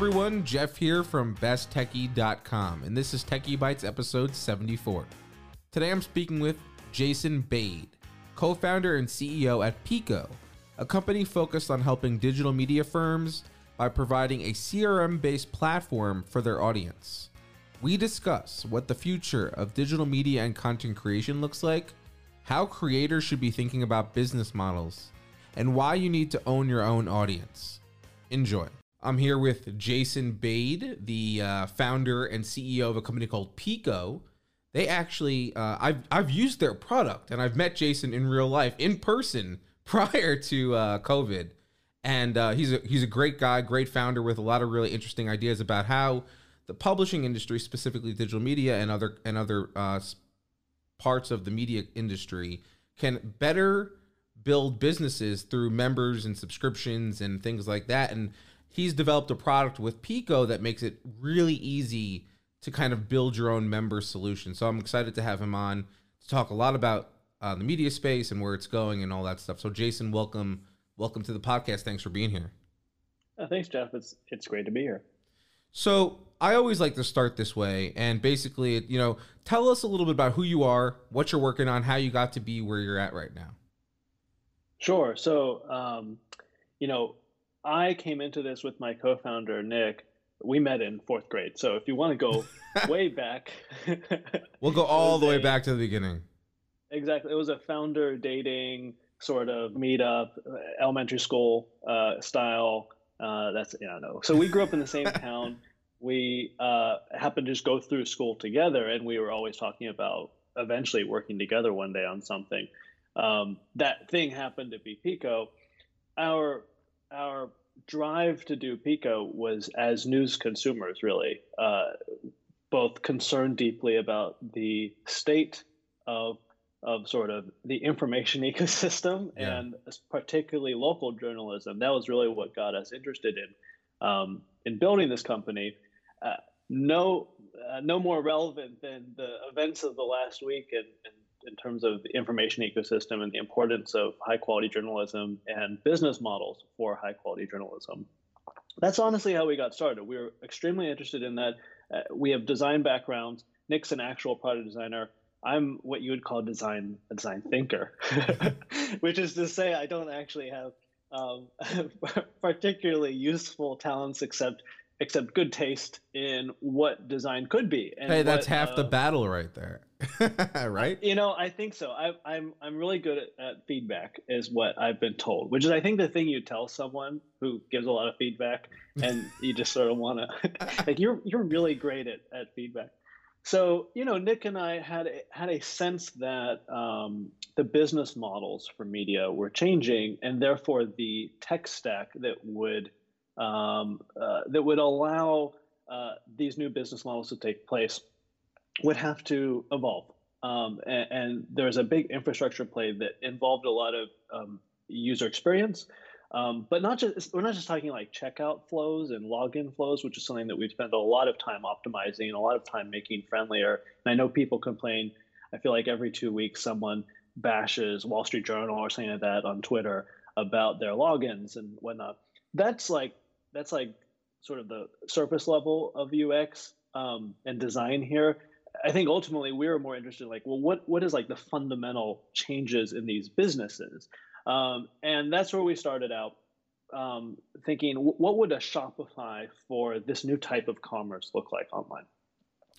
everyone, Jeff here from besttechie.com, and this is Techie Bytes episode 74. Today I'm speaking with Jason Bade, co founder and CEO at Pico, a company focused on helping digital media firms by providing a CRM based platform for their audience. We discuss what the future of digital media and content creation looks like, how creators should be thinking about business models, and why you need to own your own audience. Enjoy. I'm here with Jason Bade, the uh, founder and CEO of a company called Pico. They actually, uh, I've I've used their product and I've met Jason in real life, in person, prior to uh, COVID, and uh, he's a he's a great guy, great founder with a lot of really interesting ideas about how the publishing industry, specifically digital media and other and other uh, parts of the media industry, can better build businesses through members and subscriptions and things like that. And he's developed a product with Pico that makes it really easy to kind of build your own member solution. So I'm excited to have him on to talk a lot about uh, the media space and where it's going and all that stuff. So Jason, welcome, welcome to the podcast. Thanks for being here. Uh, thanks, Jeff. It's it's great to be here. So I always like to start this way, and basically, you know, tell us a little bit about who you are, what you're working on, how you got to be where you're at right now. Sure. So, um, you know, I came into this with my co-founder Nick. We met in fourth grade. So if you want to go way back, we'll go all the way back to the beginning. Exactly. It was a founder dating sort of meetup, elementary school uh, style. Uh, that's you know. So we grew up in the same town. We uh, happened to just go through school together, and we were always talking about eventually working together one day on something. Um, that thing happened to be Pico. Our our drive to do Pico was as news consumers, really, uh, both concerned deeply about the state of of sort of the information ecosystem yeah. and particularly local journalism. That was really what got us interested in um, in building this company. Uh, no, uh, no more relevant than the events of the last week and, and in terms of the information ecosystem and the importance of high quality journalism and business models for high quality journalism. That's honestly how we got started. We were extremely interested in that. Uh, we have design backgrounds. Nick's an actual product designer. I'm what you would call design a design thinker, which is to say I don't actually have um, particularly useful talents except except good taste in what design could be. And hey, that's half uh, the battle right there, right? You know, I think so. I, am I'm, I'm really good at, at, feedback, is what I've been told. Which is, I think, the thing you tell someone who gives a lot of feedback, and you just sort of want to, like, you're you're really great at, at feedback. So you know, Nick and I had a, had a sense that um, the business models for media were changing, and therefore the tech stack that would um, uh, that would allow uh, these new business models to take place would have to evolve. Um, and, and, there's a big infrastructure play that involved a lot of um, user experience, um, but not just we're not just talking like checkout flows and login flows, which is something that we've spent a lot of time optimizing a lot of time making friendlier. And I know people complain. I feel like every two weeks someone bashes Wall Street Journal or something like that on Twitter about their logins and whatnot. That's like that's like sort of the surface level of UX um, and design here. I think ultimately we were more interested in like, well, what what is like the fundamental changes in these businesses, um, and that's where we started out um, thinking, what would a Shopify for this new type of commerce look like online?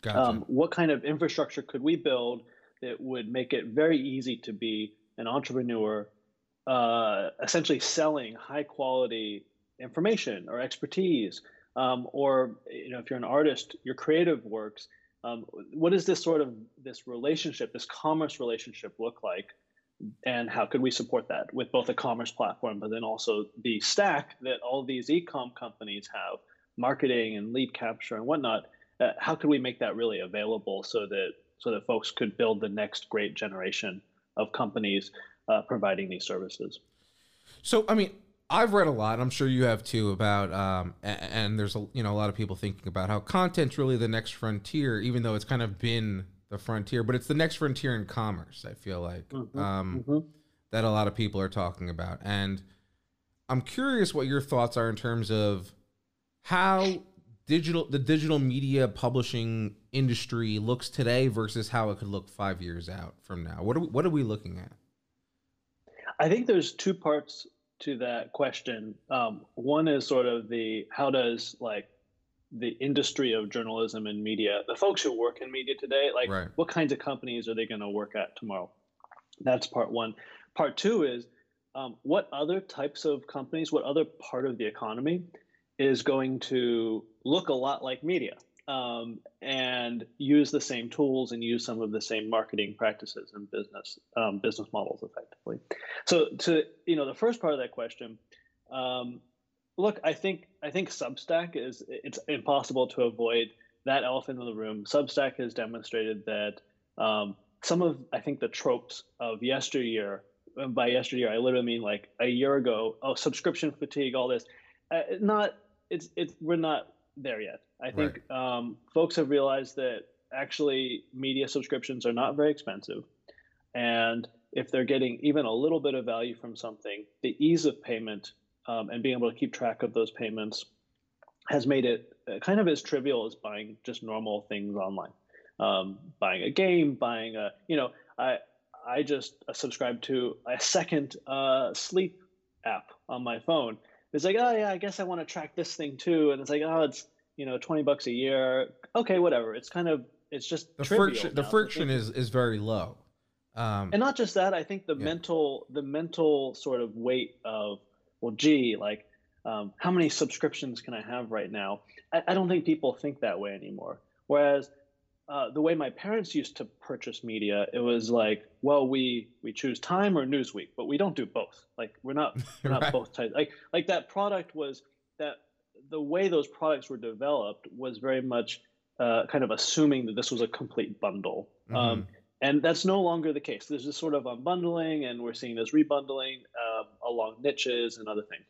Gotcha. Um, what kind of infrastructure could we build that would make it very easy to be an entrepreneur, uh, essentially selling high quality information or expertise, um, or you know, if you're an artist, your creative works. Um, what does this sort of this relationship, this commerce relationship, look like, and how could we support that with both a commerce platform, but then also the stack that all these e-com companies have, marketing and lead capture and whatnot? Uh, how could we make that really available so that so that folks could build the next great generation of companies uh, providing these services? So, I mean, I've read a lot. I'm sure you have too about, um, and, and there's a you know a lot of people thinking about how content's really the next frontier, even though it's kind of been the frontier, but it's the next frontier in commerce. I feel like mm-hmm, um, mm-hmm. that a lot of people are talking about, and I'm curious what your thoughts are in terms of how digital the digital media publishing industry looks today versus how it could look five years out from now? What are we, what are we looking at? I think there's two parts to that question. Um, one is sort of the how does like the industry of journalism and media, the folks who work in media today, like right. what kinds of companies are they going to work at tomorrow? That's part one. Part two is um, what other types of companies, what other part of the economy is going to look a lot like media um, and use the same tools and use some of the same marketing practices and business um, business models effectively. So to you know the first part of that question, um, look, I think I think Substack is it's impossible to avoid that elephant in the room. Substack has demonstrated that um, some of I think the tropes of yesteryear. By yesteryear, I literally mean like a year ago. Oh, subscription fatigue, all this. Uh, not it's it's we're not there yet. I think right. um, folks have realized that actually media subscriptions are not very expensive, and if they're getting even a little bit of value from something, the ease of payment um, and being able to keep track of those payments has made it uh, kind of as trivial as buying just normal things online. Um, buying a game, buying a, you know, I I just subscribed to a second uh, sleep app on my phone. It's like, oh yeah, I guess I want to track this thing too, and it's like, oh, it's you know, twenty bucks a year. Okay, whatever. It's kind of it's just the friction. The friction is is very low. Um, and not just that, I think the yeah. mental the mental sort of weight of well, gee, like um, how many subscriptions can I have right now? I, I, don't think people think that way anymore. Whereas uh, the way my parents used to purchase media, it was like, well, we we choose Time or Newsweek, but we don't do both. Like we're not we're not right. both types. Like like that product was that the way those products were developed was very much uh, kind of assuming that this was a complete bundle. Mm-hmm. Um, and that's no longer the case. There's this sort of unbundling, and we're seeing this rebundling um, along niches and other things.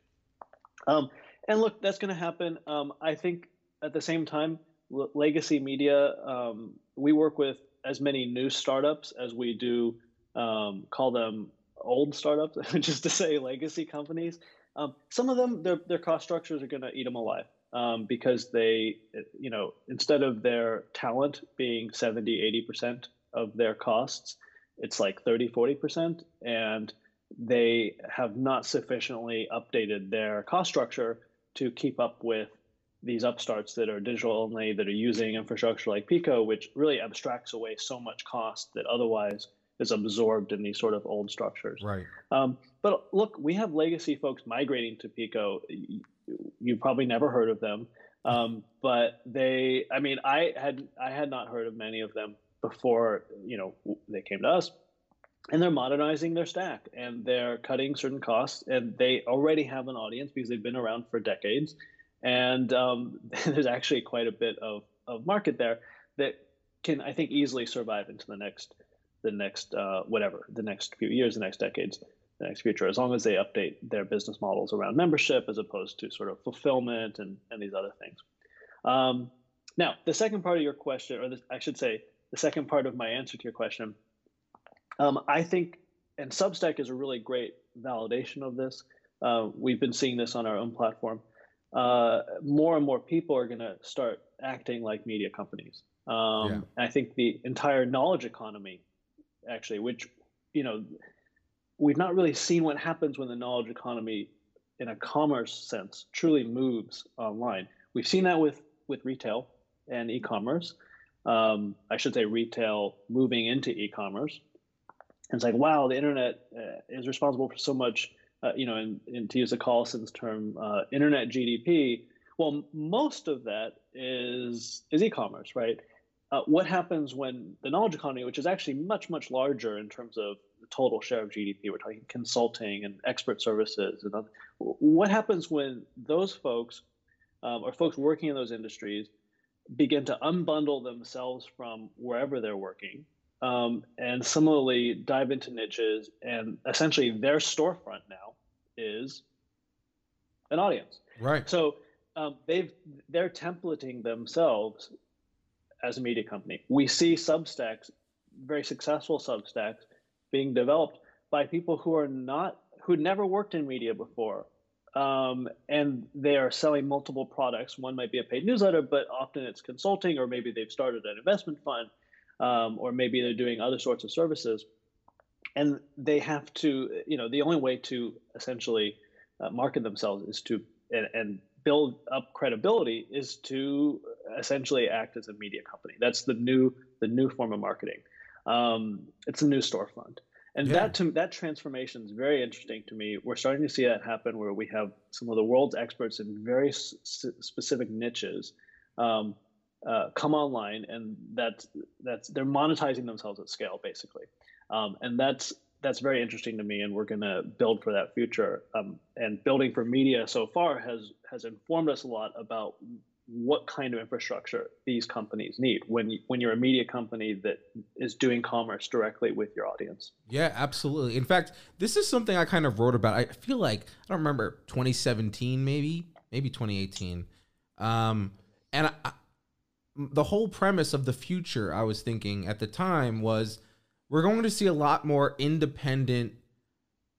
Um, and look, that's going to happen. Um, I think at the same time, l- legacy media, um, we work with as many new startups as we do um, call them old startups, just to say legacy companies. Um, some of them, their, their cost structures are going to eat them alive. Um, because they, you know, instead of their talent being 70, 80% of their costs, it's like 30, 40%. And they have not sufficiently updated their cost structure to keep up with these upstarts that are digital only, that are using infrastructure like Pico, which really abstracts away so much cost that otherwise is absorbed in these sort of old structures. Right. Um, but look, we have legacy folks migrating to Pico. You, probably never heard of them, um, but they. I mean, I had I had not heard of many of them before you know they came to us and they're modernizing their stack and they're cutting certain costs and they already have an audience because they've been around for decades and um, there's actually quite a bit of, of market there that can i think easily survive into the next the next uh, whatever the next few years the next decades the next future as long as they update their business models around membership as opposed to sort of fulfillment and, and these other things um, now the second part of your question or the, i should say the second part of my answer to your question, um, I think, and Substack is a really great validation of this. Uh, we've been seeing this on our own platform. Uh, more and more people are going to start acting like media companies. Um, yeah. I think the entire knowledge economy, actually, which, you know, we've not really seen what happens when the knowledge economy, in a commerce sense, truly moves online. We've seen that with, with retail and e commerce um, I should say retail moving into e-commerce. And it's like, wow, the internet uh, is responsible for so much, uh, you know, and, and, to use a Collison's term, uh, internet GDP. Well, most of that is is e-commerce, right? Uh, what happens when the knowledge economy, which is actually much much larger in terms of the total share of GDP, we're talking consulting and expert services, and other, what happens when those folks um, or folks working in those industries begin to unbundle themselves from wherever they're working um, and similarly dive into niches and essentially their storefront now is an audience? Right. So um, they've they're templating themselves as a media company we see substacks very successful substacks being developed by people who are not who never worked in media before um, and they are selling multiple products. One might be a paid newsletter, but often it's consulting, or maybe they've started an investment fund, um, or maybe they're doing other sorts of services. And they have to, you know, the only way to essentially uh, market themselves is to and, and build up credibility is to essentially act as a media company. That's the new the new form of marketing. Um, it's a new storefront. And yeah. that to, that transformation is very interesting to me. We're starting to see that happen where we have some of the world's experts in very s- specific niches um, uh, come online, and that's that's they're monetizing themselves at scale, basically. Um, and that's that's very interesting to me, and we're going to build for that future. Um, and building for media so far has has informed us a lot about what kind of infrastructure these companies need when you, when you're a media company that is doing commerce directly with your audience. Yeah, absolutely. In fact, this is something I kind of wrote about. I feel like I don't remember 2017 maybe, maybe 2018. Um, and I, the whole premise of the future I was thinking at the time was we're going to see a lot more independent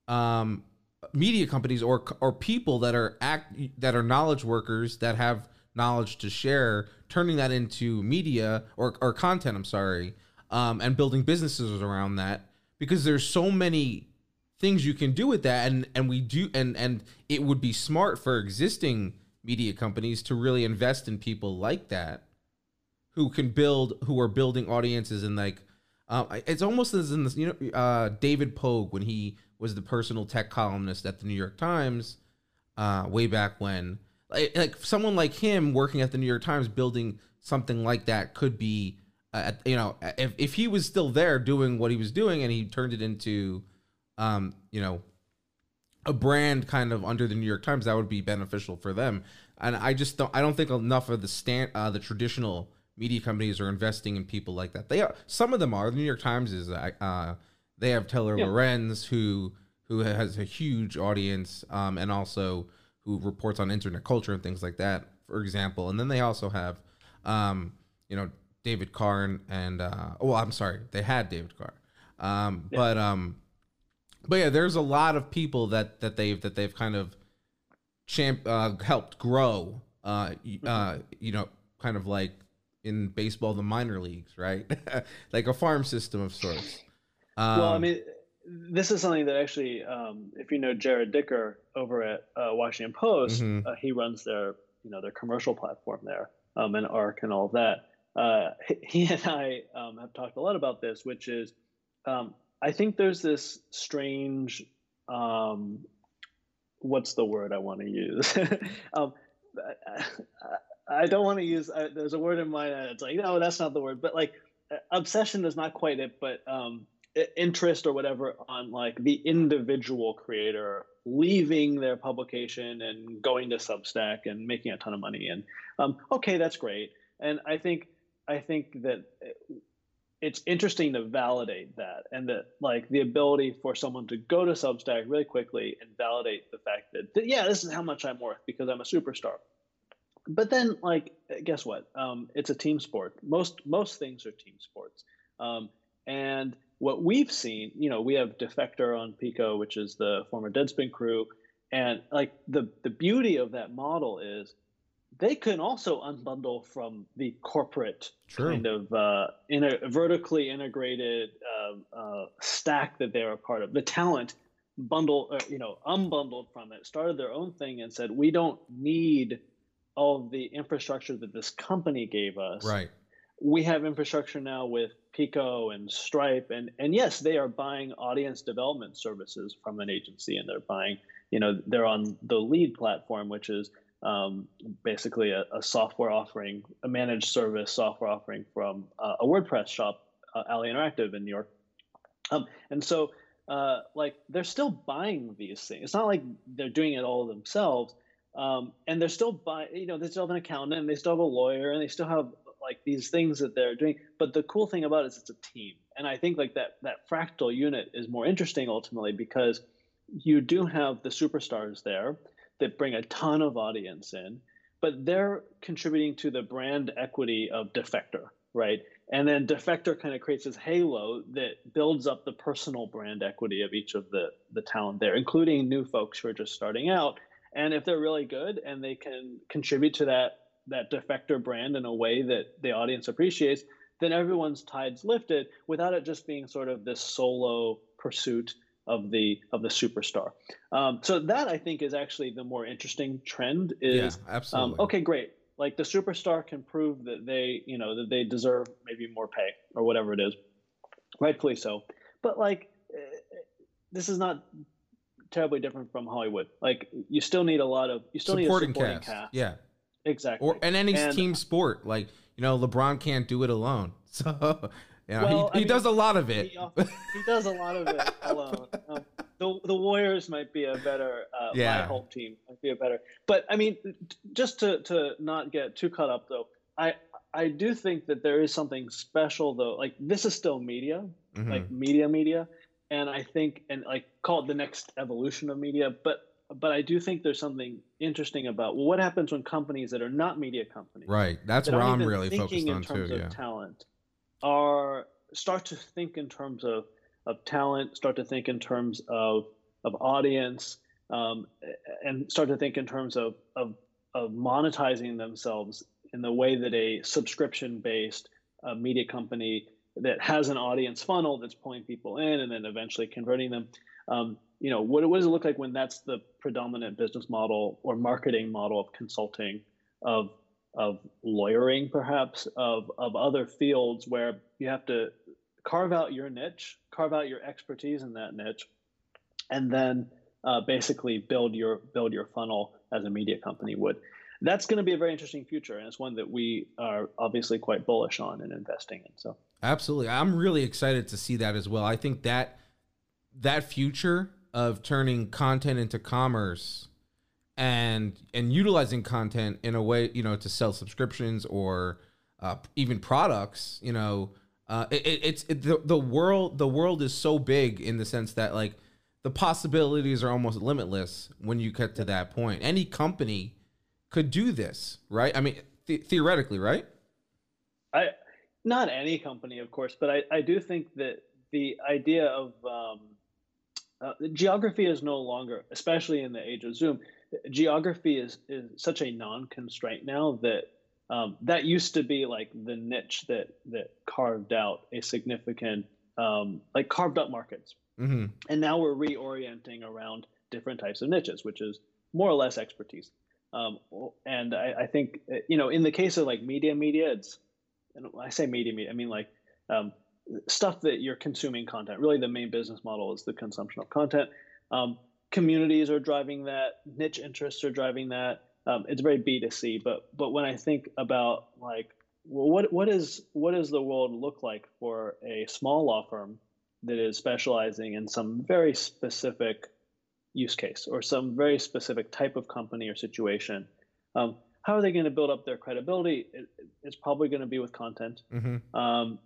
um, media companies or or people that are act that are knowledge workers that have knowledge to share, turning that into media or, or content, I'm sorry, um, and building businesses around that because there's so many things you can do with that. And and we do and and it would be smart for existing media companies to really invest in people like that who can build who are building audiences and like um, it's almost as in this you know uh, David Pogue when he was the personal tech columnist at the New York Times uh, way back when like, like someone like him working at the New York Times building something like that could be uh, you know if, if he was still there doing what he was doing and he turned it into um you know a brand kind of under the New York Times that would be beneficial for them. And I just don't I don't think enough of the stand uh, the traditional media companies are investing in people like that. They are some of them are. The New York Times is uh, uh they have Taylor yeah. Lorenz who who has a huge audience um and also who reports on internet culture and things like that, for example. And then they also have, um, you know, David Carr and uh, oh, I'm sorry, they had David Carr, um, yeah. but um, but yeah, there's a lot of people that that they've that they've kind of champ uh, helped grow. Uh, mm-hmm. uh, you know, kind of like in baseball, the minor leagues, right? like a farm system of sorts. Um, well, I mean, this is something that actually, um, if you know Jarrod Dicker over at uh, Washington Post, mm-hmm. uh, he runs their you know their commercial platform there um, and ARC and all of that. Uh, he and I um, have talked a lot about this, which is um, I think there's this strange um, what's the word I want to use. Um, I don't want to use. Uh, there's a word in mind. It's like no, that's not the word. But like obsession is not quite it. But um, interest or whatever on like the individual creator leaving their publication and going to Substack and making a ton of money. And um, okay, that's great. And I think I think that it's interesting to validate that and that like the ability for someone to go to Substack really quickly and validate the fact that, that yeah, this is how much I'm worth because I'm a superstar. But then, like, guess what? Um, it's a team sport. Most most things are team sports, um, and what we've seen, you know, we have Defector on Pico, which is the former Deadspin crew, and like the the beauty of that model is they can also unbundle from the corporate True. kind of uh, in a vertically integrated uh, uh, stack that they're a part of. The talent bundle, uh, you know, unbundled from it, started their own thing and said, we don't need all the infrastructure that this company gave us. Right. We have infrastructure now with Pico and Stripe, and and yes, they are buying audience development services from an agency, and they're buying, you know, they're on the Lede platform, which is um, basically a, a, software offering, a managed service software offering from uh, a WordPress shop, uh, Interactive in New York, um, and so. Uh, like they're still buying these things. It's not like they're doing it all themselves. Um, and they're still buying, you know, they still have an accountant and they still have a lawyer and they still have like these things that they're doing. But the cool thing about it is it's a team, and I think like that that fractal unit is more interesting ultimately because you do have the superstars there that bring a ton of audience in, but they're contributing to the brand equity of Defector, right? And then Defector kind of creates this halo that builds up the personal brand equity of each of the the talent there, including new folks who are just starting out. And if they're really good and they can contribute to that that defector brand in a way that the audience appreciates, then everyone's tides lifted without it just being sort of this solo pursuit of the of the superstar. Um, so that I think is actually the more interesting trend. Is Yeah, um, absolutely. okay, great. Like the superstar can prove that they, you know, that they deserve maybe more pay or whatever it is, rightfully so. But like, eh, this is not terribly different from Hollywood. Like, you still need a lot of you still supporting, need a supporting cast. cast. Yeah. Exactly. Or and any And- team sport. Like, you know, LeBron can't do it alone. So you know, Well, he, he does a lot of it. he, he does a lot of it alone. Um, the the Warriors might be a better uh, Yeah. my home team might be a better. But I mean, just to to not get too caught up though, I I do think that there is something special though. Like this is still media, Mhm. like media media, and I think and like call it the next evolution of media. But but I do think there's something interesting about well, what happens when companies that are not media companies right. That's that where I'm really focused in on terms too. of Yeah. talent are start to think in terms of of talent start to think in terms of of audience um, and start to think in terms of, of of monetizing themselves in the way that a subscription based uh, media company that has an audience funnel that's pulling people in and then eventually converting them um, you know what, what does it look like when that's the predominant business model or marketing model of consulting of of lawyering perhaps of of other fields where you have to carve out your niche carve out your expertise in that niche and then uh, basically build your build your funnel as a media company would that's going to be a very interesting future and it's one that we are obviously quite bullish on and investing in so Absolutely. I'm really excited to see that as well. I think that that future of turning content into commerce and and utilizing content in a way, you know, to sell subscriptions or uh, even products, you know, uh, it, it- it's it, the, the world the world is so big in the sense that like the possibilities are almost limitless when you get to that point. Any company could do this, right? I mean, th- theoretically, right? I not any company, of course, but I, I do think that the idea of um, uh, geography is no longer, especially in the age of Zoom, geography is is such a non-constraint now that um, that used to be like the niche that that carved out a significant um, like carved up markets, Mm-hmm. and now we're reorienting around different types of niches, which is more or less expertise. Um, and I, I think uh, you know, in the case of like media, media, it's and I say media, media, I mean like um, stuff that you're consuming content. Really, the main business model is the consumption of content. Um, communities are driving that. Niche interests are driving that. Um, it's very B 2 C. But but when I think about like, well, what what is what does the world look like for a small law firm that is specializing in some very specific use case or some very specific type of company or situation? Um, how are they going to build up their credibility? It, it's probably going to be with content. Mm-hmm. Um,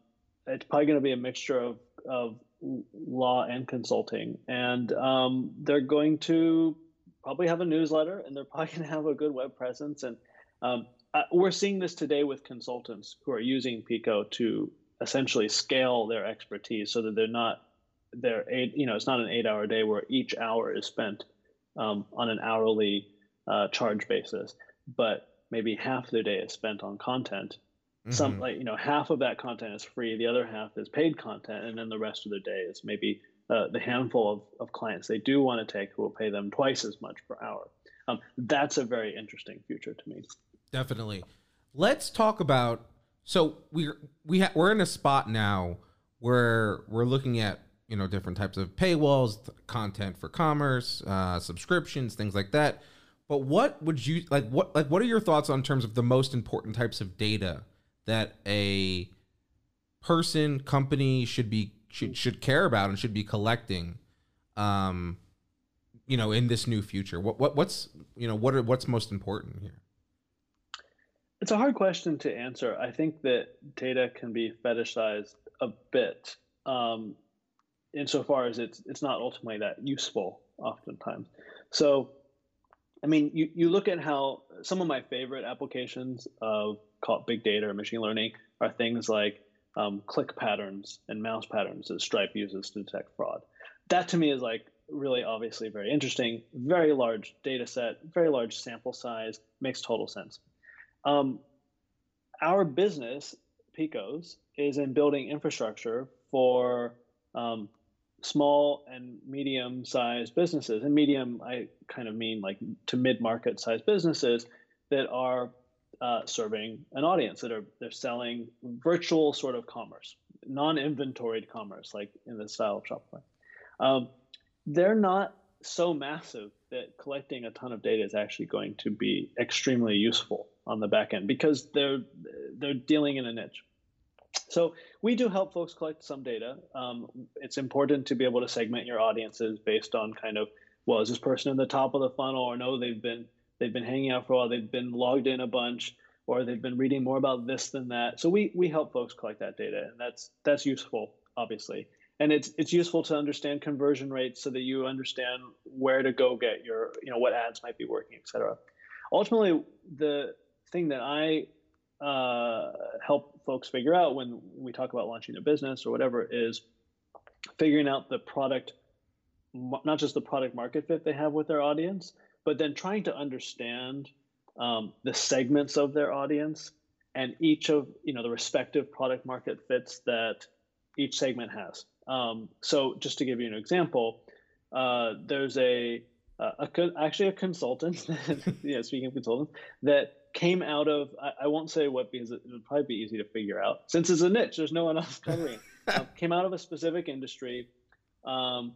it's probably going to be a mixture of, of law and consulting. And um, they're going to probably have a newsletter and they're probably going to have a good web presence. And um, we're seeing this today with consultants who are using Pico to essentially scale their expertise so that they're not they're eight you know it's not an eight hour day where each hour is spent um, on an hourly uh, charge basis but maybe half their day is spent on content some Mm-hmm. like you know half of that content is free the other half is paid content and then the rest of their day is maybe uh, the handful of, of clients they do want to take who will pay them twice as much per hour um, that's a very interesting future to me Definitely. Let's talk about. So we're we ha- we're in a spot now where we're looking at you know different types of paywalls, th- content for commerce, uh, subscriptions, things like that. But what would you like? What like what are your thoughts on terms of the most important types of data that a person, company should be should should care about and should be collecting? Um, you know, in this new future, what what what's you know what are what's most important here? It's a hard question to answer. I think that data can be fetishized a bit, um, insofar as it's it's not ultimately that useful oftentimes. So, I mean, you, you look at how some of my favorite applications of big data or machine learning are things like um, click patterns and mouse patterns that Stripe uses to detect fraud. That to me is like really obviously very interesting, very large data set, very large sample size, makes total sense. Um, our business, Picos, is in building infrastructure for um, small and medium sized businesses. And medium, I kind of mean like to mid market sized businesses that are uh, serving an audience that are they're selling virtual sort of commerce, non-inventoried commerce, like in the style of Shopify. Um, they're not so massive that collecting a ton of data is actually going to be extremely useful on the back end because they're they're dealing in a niche. So we do help folks collect some data. Um, it's important to be able to segment your audiences based on kind of well, is this person in the top of the funnel, or no, they've been they've been hanging out for a while, they've been logged in a bunch, or they've been reading more about this than that. So we we help folks collect that data, and that's that's useful, obviously. And it's it's useful to understand conversion rates so that you understand where to go get your you know what ads might be working, et cetera. Ultimately, the thing that I uh, help folks figure out when we talk about launching a business or whatever is figuring out the product, not just the product market fit they have with their audience, but then trying to understand um, the segments of their audience and each of you know the respective product market fits that each segment has. Um, so just to give you an example, uh, there's a, a, a, actually a consultant, yeah, speaking of consultants, that came out of I, I, won't say what because it would probably be easy to figure out since it's a niche. There's no one else covering. uh, came out of a specific industry. Um,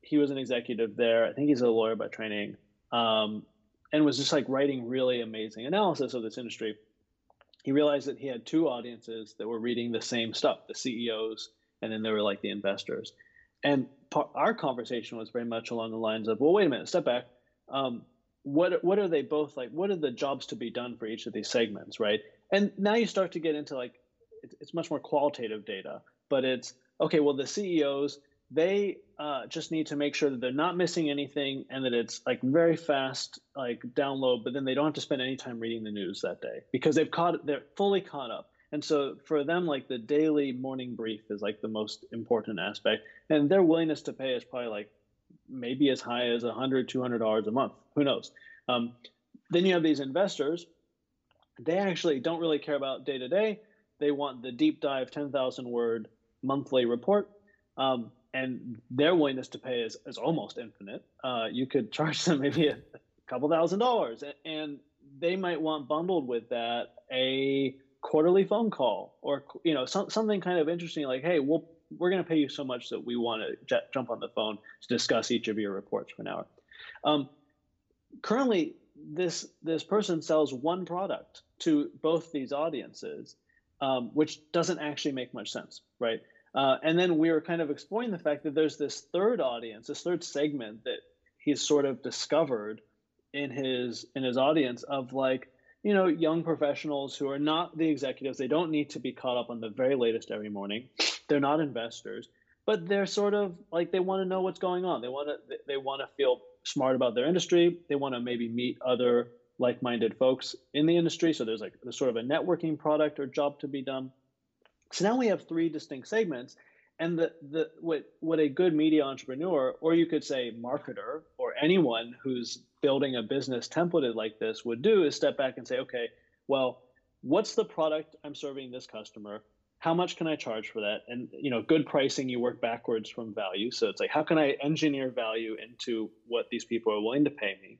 he was an executive there. I think he's a lawyer by training um, and was just like writing really amazing analysis of this industry. He realized that he had two audiences that were reading the same stuff the CEOs, and then there were like the investors. And par- our conversation was very much along the lines of, well, wait a minute, step back. Um, what what are they both like? What are the jobs to be done for each of these segments, right? And now you start to get into like it's, much more qualitative data, but it's okay. Well, the CEOs they uh, just need to make sure that they're not missing anything and that it's like very fast like download but then they don't have to spend any time reading the news that day because they've caught they're fully caught up and so for them like the daily morning brief is like the most important aspect and their willingness to pay is probably like maybe as high as 100 200 dollars a month. Who knows? Um, then you have these investors. They actually don't really care about day to day. They want the deep dive 10000 word monthly report. Um, and their willingness to pay is, is almost infinite. Uh, you could charge them maybe a, couple thousand dollars, and they might want bundled with that a quarterly phone call or you know some, something kind of interesting like, hey, we'll we're going to pay you so much that we want to j- jump on the phone to discuss each of your reports for an hour. Um, currently, this this person sells one product to both these audiences, um, which doesn't actually make much sense, right? Uh, and then we were kind of exploring the fact that there's this third audience, this third segment that he's sort of discovered in his in his audience of like you know young professionals who are not the executives. They don't need to be caught up on the very latest every morning. They're not investors, but they're sort of like they want to know what's going on. They want to they want to feel smart about their industry. They want to maybe meet other like-minded folks in the industry. So there's like there's sort of a networking product or job to be done. So now we have three distinct segments. And the, the what what a good media entrepreneur, or you could say marketer, or anyone who's building a business templated like this would do is step back and say, okay, well, what's the product I'm serving this customer? How much can I charge for that? And you know, good pricing, you work backwards from value. So it's like, how can I engineer value into what these people are willing to pay me?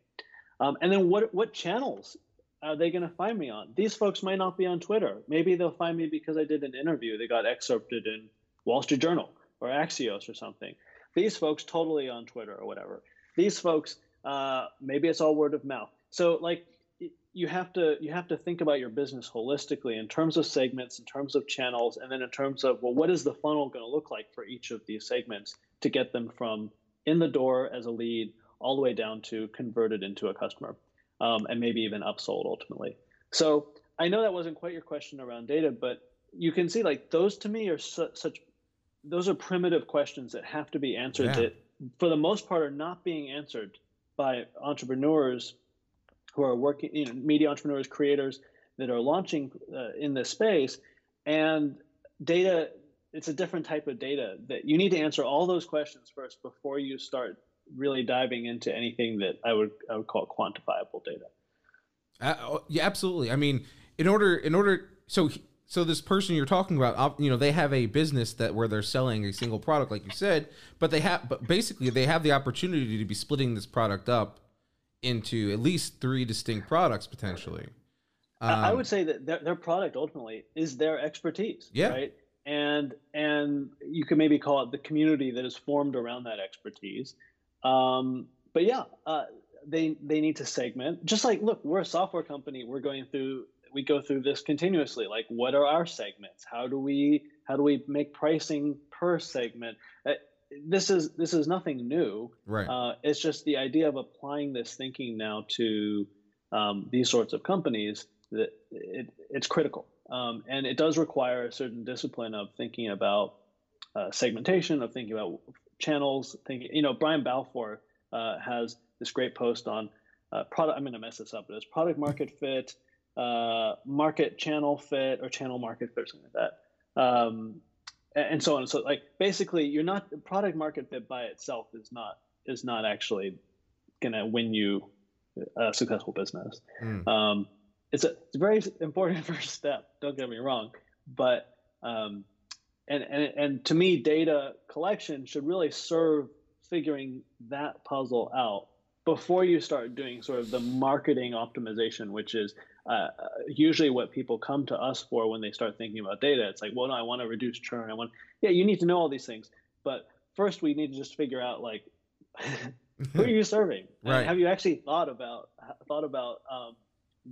Um, and then what what channels are they going to find me on? These folks might not be on Twitter. Maybe they'll find me because I did an interview that got excerpted in Wall Street Journal or Axios or something. These folks totally on Twitter or whatever. These folks, uh, maybe it's all word of mouth. So like you have to you have to think about your business holistically in terms of segments, in terms of channels, and then in terms of well, what is the funnel going to look like for each of these segments to get them from in the door as a lead all the way down to converted into a customer um, and maybe even upsold ultimately. So I know that wasn't quite your question around data, but you can see like those to me are su- such those are primitive questions that have to be answered yeah. that for the most part are not being answered by entrepreneurs who are working you know media entrepreneurs creators that are launching uh, in this space and data it's a different type of data that you need to answer all those questions first before you start really diving into anything that I would I would call quantifiable data. Uh, yeah, absolutely. I mean, in order in order so so this person you're talking about, you know, they have a business that where they're selling a single product, like you said, but they have, but basically they have the opportunity to be splitting this product up into at least three distinct products potentially. Um, I would say that their, their product ultimately is their expertise, yeah. right? And and you can maybe call it the community that is formed around that expertise. Um, but yeah, uh, they they need to segment. Just like look, we're a software company. We're going through we go through this continuously. Like, what are our segments? How do we how do we make pricing per segment? Uh, this is this is nothing new. Right. Uh, it's just the idea of applying this thinking now to um, these sorts of companies that it, it's critical, um, and it does require a certain discipline of thinking about uh, segmentation, of thinking about channels. Thinking, you know, Brian Balfour uh, has this great post on uh, product. I'm going to mess this up, but it's product market fit, uh, market channel fit, or channel market fit, or something like that. Um, and so on. and So like basically, you're not product market fit by itself is not is not actually going to win you a successful business. Mm. Um, it's a, it's a very important first step. Don't get me wrong, but um, and, and and to me, data collection should really serve figuring that puzzle out before you start doing sort of the marketing optimization, which is uh, usually what people come to us for when they start thinking about data. It's like, well, no, I want to reduce churn. I want, yeah, you need to know all these things, but first we need to just figure out like, who are you serving? right. Have you actually thought about thought about um,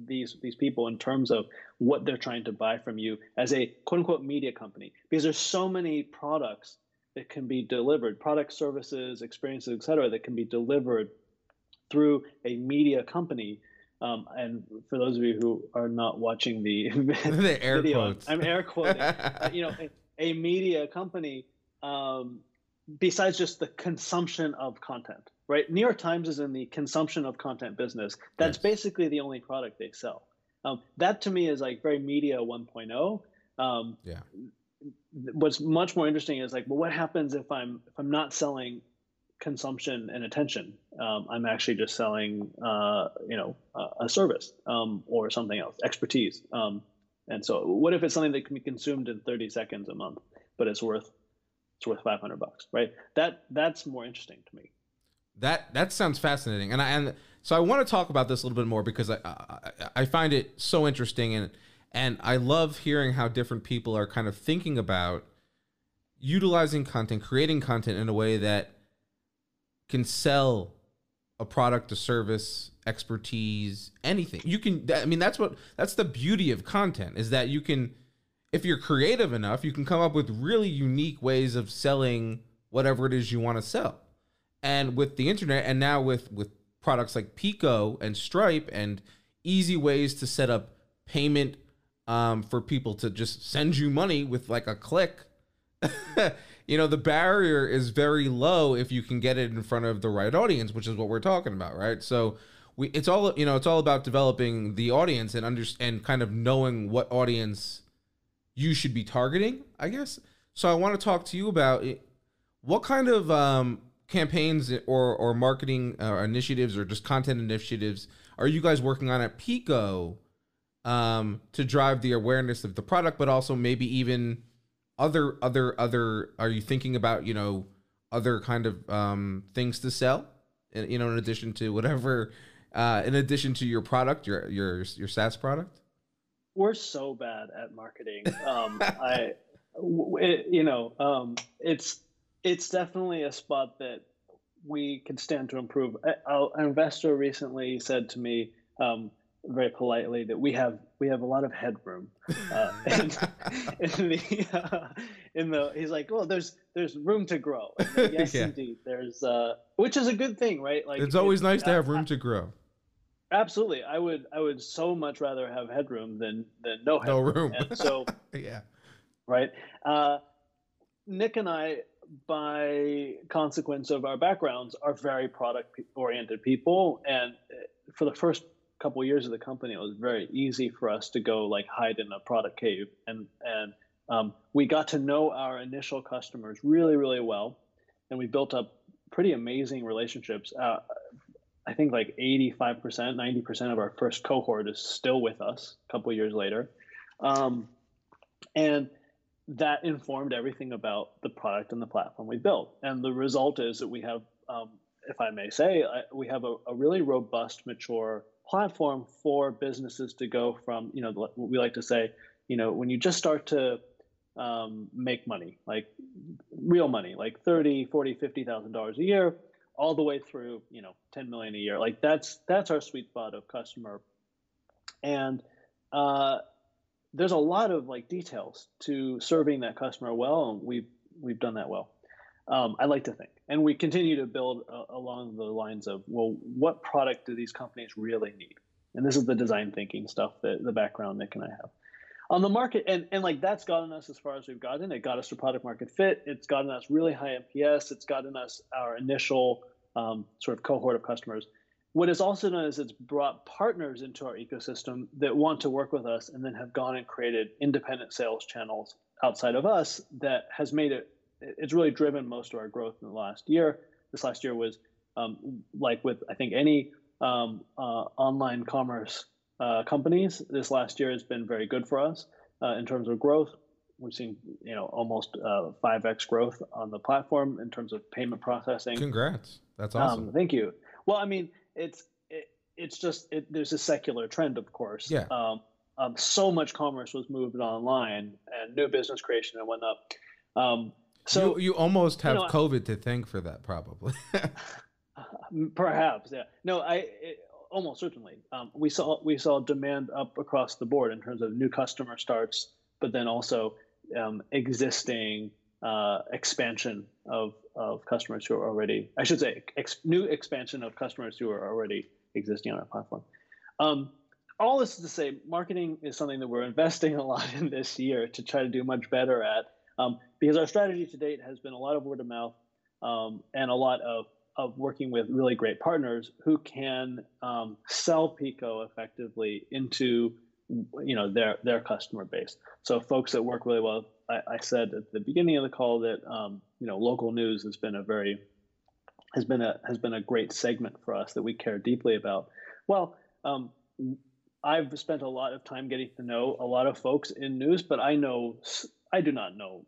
these these people in terms of what they're trying to buy from you as a quote unquote media company? Because there's so many products that can be delivered, product services, experiences, et cetera, that can be delivered through a media company um, and for those of you who are not watching the, the air video, quotes. I'm air quoting. uh, you know, a, a media company, um, besides just the consumption of content, right? New York Times is in the consumption of content business. That's yes. basically the only product they sell. Um, that to me is like very media 1.0. Um, yeah. What's much more interesting is like, well, what happens if I'm if I'm not selling consumption and attention. Um, I'm actually just selling, uh, you know, a service um, or something else, expertise. Um, and so, what if it's something that can be consumed in 30 seconds a month, but it's worth it's worth 500 bucks, right? That that's more interesting to me. That that sounds fascinating, and I and so I want to talk about this a little bit more because I I, I find it so interesting and and I love hearing how different people are kind of thinking about utilizing content, creating content in a way that can sell a product, a service, expertise, anything. You can I mean that's what that's the beauty of content is that you can if you're creative enough, you can come up with really unique ways of selling whatever it is you want to sell. And with the internet and now with with products like Pico and Stripe and easy ways to set up payment um, for people to just send you money with like a click you know the barrier is very low if you can get it in front of the right audience which is what we're talking about right so we it's all you know it's all about developing the audience and under and kind of knowing what audience you should be targeting i guess so i want to talk to you about it. what kind of um, campaigns or or marketing uh, initiatives or just content initiatives are you guys working on at pico um, to drive the awareness of the product but also maybe even other other other are you thinking about you know other kind of um things to sell? You know in addition to whatever uh in addition to your product your your your SaaS product? We're so bad at marketing. Um I it, you know um it's it's definitely a spot that we can stand to improve. An investor recently said to me, um, very politely that we have we have a lot of headroom uh, in, in, the uh, in the he's like well there's there's room to grow. Yes yeah. indeed there's uh which is a good thing right? Like it's always nice to have room to grow. Absolutely. I would i would so much rather have headroom than than no headroom. no room. And so yeah. Right? Uh nick and i by consequence of our backgrounds are very product oriented people. And uh, for the first couple of years of the company, it was very easy for us to go like hide in a product cave, and and um, we got to know our initial customers really really well, and we built up pretty amazing relationships. Uh, I think like 85%, 90% of our first cohort is still with us a couple years later. Um, and that informed everything about the product and the platform we built. And the result is that we have, um, if I may say, we have a, a, really robust, mature platform for businesses to go from, you know, what we like to say, you know, when you just start to um, make money, like real money, like 30, 40, $50,000 a year, all the way through, you know, 10 million a year. Like that's, that's our sweet spot of customer. And, uh, there's a lot of like details to serving that customer well, and we've we've done that well. Um, I like to think, and we continue to build uh, along the lines of well, what product do these companies really need? And this is the design thinking stuff that the background Nick and I have on the market, and and like that's gotten us as far as we've gotten. It got us to product market fit. It's gotten us really high NPS. It's gotten us our initial um, sort of cohort of customers what is also done is it's brought partners into our ecosystem that want to work with us and then have gone and created independent sales channels outside of us that has made it it's really driven most of our growth in the last year this last year was um, like with i think any um, uh, online commerce uh, companies this last year has been very good for us uh, in terms of growth we've seen you know almost 5x uh, growth on the platform in terms of payment processing congrats that's awesome um, thank you well i mean it's it, it's just it, there's a secular trend, of course. Yeah. Um, um, so much commerce was moved online, and new business creation and whatnot. So you, you almost have you know, COVID to thank for that, probably. perhaps, yeah. No, I it, almost certainly. Um, we saw we saw demand up across the board in terms of new customer starts, but then also um, existing uh, expansion of of customers who are already, I should say, ex- new expansion of customers who are already existing on our platform. Um, all this is to say, marketing is something that we're investing a lot in this year to try to do much better at, um, because our strategy to date has been a lot of word of mouth um, and a lot of of working with really great partners who can um, sell Pico effectively into you know their their customer base. So folks that work really well. I, I said at the beginning of the call that um, you know local news has been a very has been a has been a great segment for us that we care deeply about. Well, um, I've spent a lot of time getting to know a lot of folks in news, but I know I do not know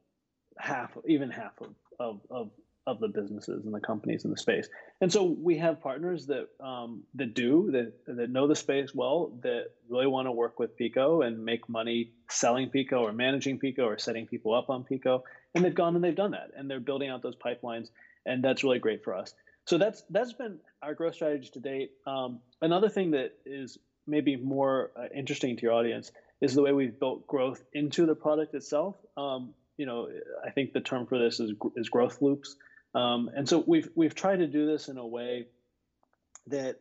half, even half of, of, of of the businesses and the companies in the space. And so we have partners that um, that do that that know the space well, that really want to work with Pico and make money selling Pico or managing Pico or setting people up on Pico. And they've gone and they've done that, and they're building out those pipelines, and that's really great for us. So that's that's been our growth strategy to date. Um, another thing that is maybe more uh, interesting to your audience is the way we've built growth into the product itself. Um, you know, I think the term for this is is growth loops. Um, and so we've we've tried to do this in a way that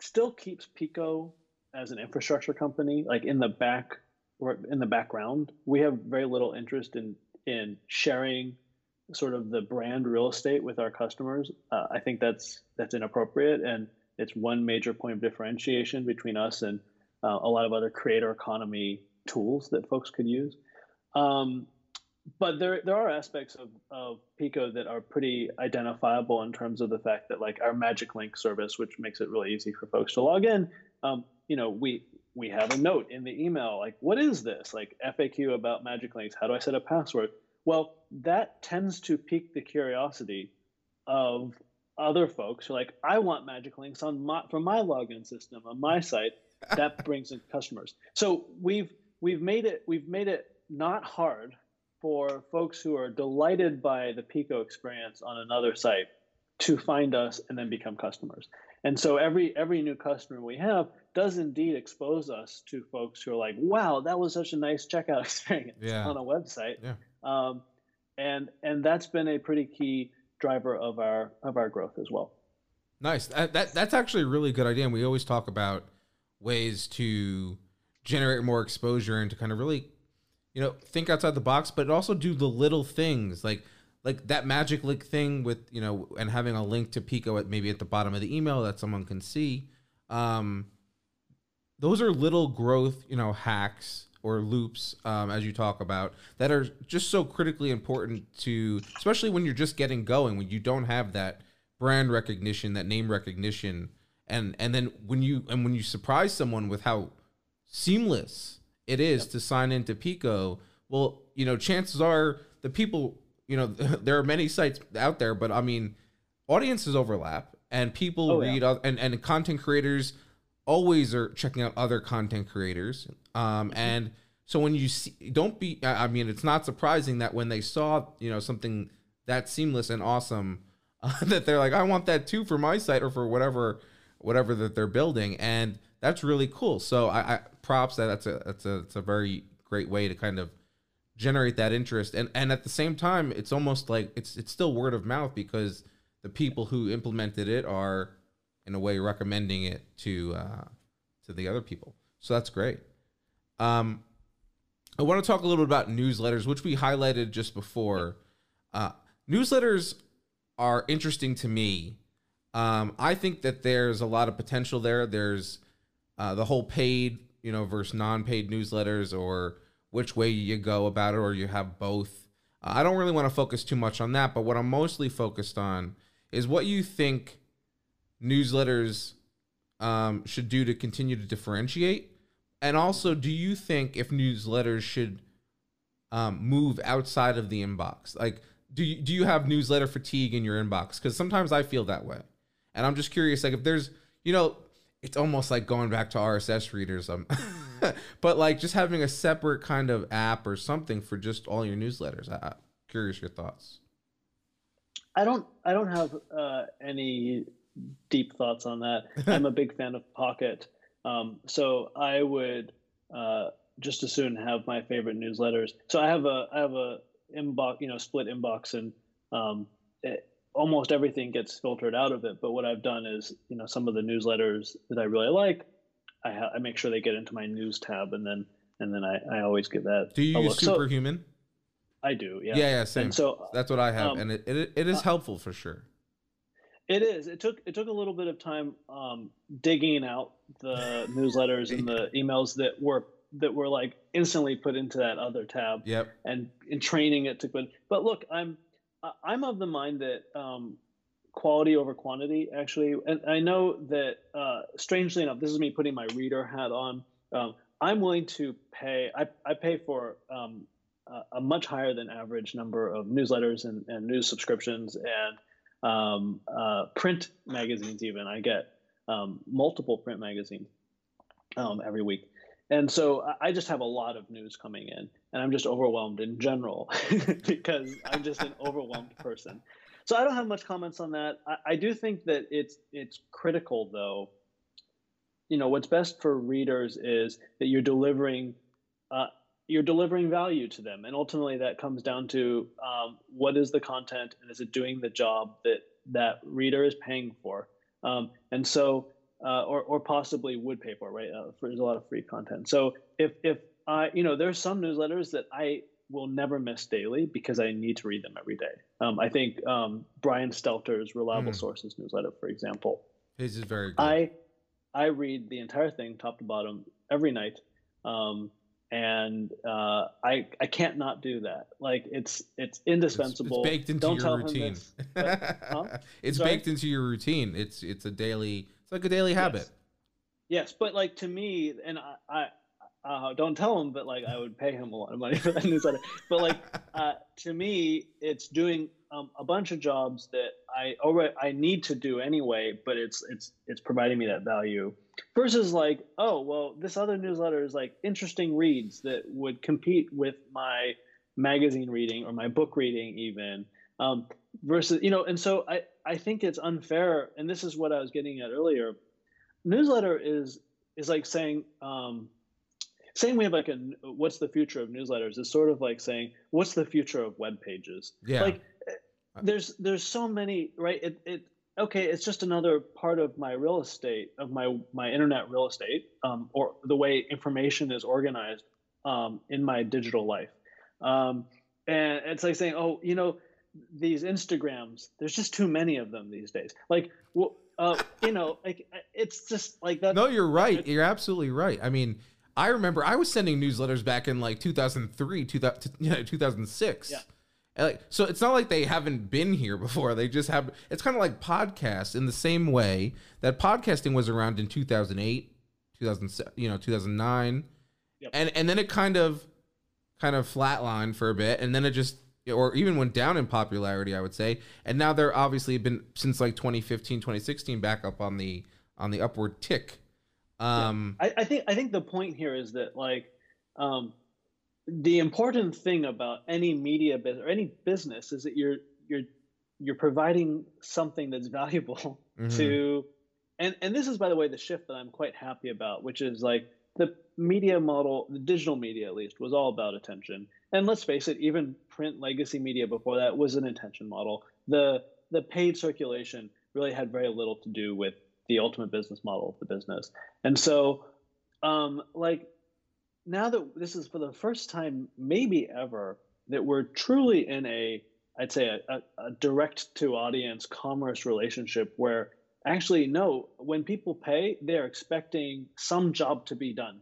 still keeps Pico as an infrastructure company like in the back or in the background. We have very little interest in in sharing sort of the brand real estate with our customers. Uh, I think that's that's inappropriate, and it's one major point of differentiation between us and uh, a lot of other creator economy tools that folks could use. Um, but there there are aspects of, of Pico that are pretty identifiable in terms of the fact that like our Magic Link service, which makes it really easy for folks to log in, um, you know, we we have a note in the email like, what is this? Like FAQ about Magic Links. How do I set a password? Well, that tends to pique the curiosity of other folks who are like, I want Magic Links on my from my login system on my site. That brings in customers. So we've we've made it we've made it not hard for folks who are delighted by the Pico experience on another site to find us and then become customers. And so every every new customer we have does indeed expose us to folks who are like, "Wow, that was such a nice checkout experience yeah. on a website." Yeah. Um, and and that's been a pretty key driver of our of our growth as well. Nice. That, that that's actually a really good idea. And we always talk about ways to generate more exposure and to kind of really you know, think outside the box, but also do the little things like like that magic link thing with you know, and having a link to Pico at maybe at the bottom of the email that someone can see. Um, those are little growth, you know, hacks or loops, um, as you talk about, that are just so critically important to, especially when you're just getting going, when you don't have that brand recognition, that name recognition, and and then when you and when you surprise someone with how seamless it is yep. to sign into Pico, well, you know, chances are the people, you know, there are many sites out there, but I mean, audiences overlap and people oh, read yeah. and and content creators always are checking out other content creators. Um, mm-hmm. and so when you see, don't be, I mean, it's not surprising that when they saw, you know, something that seamless and awesome, uh, that they're like, I want that too for my site or for whatever, whatever that they're building, and that's really cool. So I, I props that that's a that's a it's a very great way to kind of generate that interest, and and at the same time, it's almost like it's it's still word of mouth because the people who implemented it are in a way recommending it to uh, to the other people. So that's great. Um, I want to talk a little bit about newsletters, which we highlighted just before. Uh, newsletters are interesting to me. Um, I think that there's a lot of potential there. There's uh, the whole paid, you know, versus non-paid newsletters, or which way you go about it, or you have both. Uh, I don't really want to focus too much on that, but what I'm mostly focused on is what you think newsletters um, should do to continue to differentiate? And also, do you think if newsletters should um, move outside of the inbox? Like, do you, do you have newsletter fatigue in your inbox? Because sometimes I feel that way. And I'm just curious, like, if there's, you know, it's almost like going back to RSS readers. Um, but like just having a separate kind of app or something for just all your newsletters. I, am curious your thoughts. I don't. I don't have uh, any deep thoughts on that. I'm a big fan of Pocket, um, so I would uh, just as soon have my favorite newsletters. So I have a I have a inbox, you know, split inbox, and um, it, almost everything gets filtered out of it. But what I've done is, you know, some of the newsletters that I really like, I, ha- I make sure they get into my news tab, and then and then I, I always give that. Do you use Superhuman? So, I do, yeah. Yeah, yeah, same. And so that's what I have, um, and it, it, it is uh, helpful for sure. It is. It took it took a little bit of time um, digging out the newsletters and the emails that were that were like instantly put into that other tab. Yep. And in training it to put. But look, I'm I'm of the mind that um, quality over quantity actually, and I know that uh, strangely enough, this is me putting my reader hat on. Um, I'm willing to pay. I, I pay for um, a much higher than average number of newsletters and, and news subscriptions and um, uh, print magazines. Even I get um, multiple print magazines um, every week, and so I just have a lot of news coming in, and I'm just overwhelmed in general because I'm just an overwhelmed person. So I don't have much comments on that. I, I do think that it's it's critical though. You know what's best for readers is that you're delivering uh, you're delivering value to them and ultimately that comes down to um, what is the content and is it doing the job that that reader is paying for um, and so uh, or, or possibly would pay for right uh, for, there's a lot of free content so if if i you know there's some newsletters that i will never miss daily because i need to read them every day um, i think um, brian stelter's reliable mm. sources newsletter for example his is very good i i read the entire thing top to bottom every night um, and uh, I I can't not do that. Like it's it's indispensable. It's, it's baked into Don't your routine. This, but, huh? it's Sorry? baked into your routine. It's it's a daily. It's like a daily habit. Yes, yes but like to me, and I. I uh, don't tell him, but like I would pay him a lot of money for that newsletter. But like uh, to me, it's doing um, a bunch of jobs that I already I need to do anyway, but it's it's it's providing me that value versus like oh well this other newsletter is like interesting reads that would compete with my magazine reading or my book reading even um, versus you know and so I I think it's unfair and this is what I was getting at earlier newsletter is is like saying um, saying we have like a what's the future of newsletters is sort of like saying what's the future of web pages? Yeah. Like there's there's so many right? It, it okay it's just another part of my real estate of my my internet real estate um, or the way information is organized um, in my digital life. Um, and it's like saying oh you know these instagrams there's just too many of them these days. Like well uh, you know like it's just like that. No you're right. You're absolutely right. I mean i remember i was sending newsletters back in like 2003 2000, you know, 2006 yeah like so it's not like they haven't been here before. They just have it's kind of like podcasts in the same way that podcasting was around in 2008 2007 you know 2009 Yep. and and then it kind of kind of flatlined for a bit and then it just or even went down in popularity i would say. And now they're obviously been since like 2015 2016 back up on the on the upward tick um I, I think I think the point here is that like um, the important thing about any media business or any business is that you're you're you're providing something that's valuable mhm. to and and this is by the way the shift that I'm quite happy about, which is like the media model, the digital media at least, was all about attention. And let's face it, even print legacy media before that was an attention model. The the paid circulation really had very little to do with the ultimate business model of the business. And so um like now that this is for the first time maybe ever that we're truly in a I'd say a, a, a direct to audience commerce relationship where actually no when people pay they're expecting some job to be done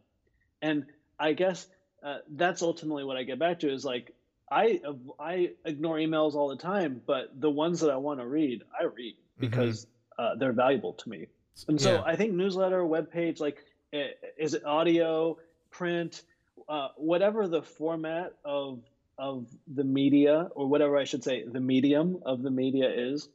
and i guess uh, that's ultimately what i get back to is like i i ignore emails all the time but the ones that i want to read i read because uh, they're valuable to me and so Yeah. i think newsletter web page like eh, is it audio print uh, whatever the format of of the media or whatever i should say the medium of the media is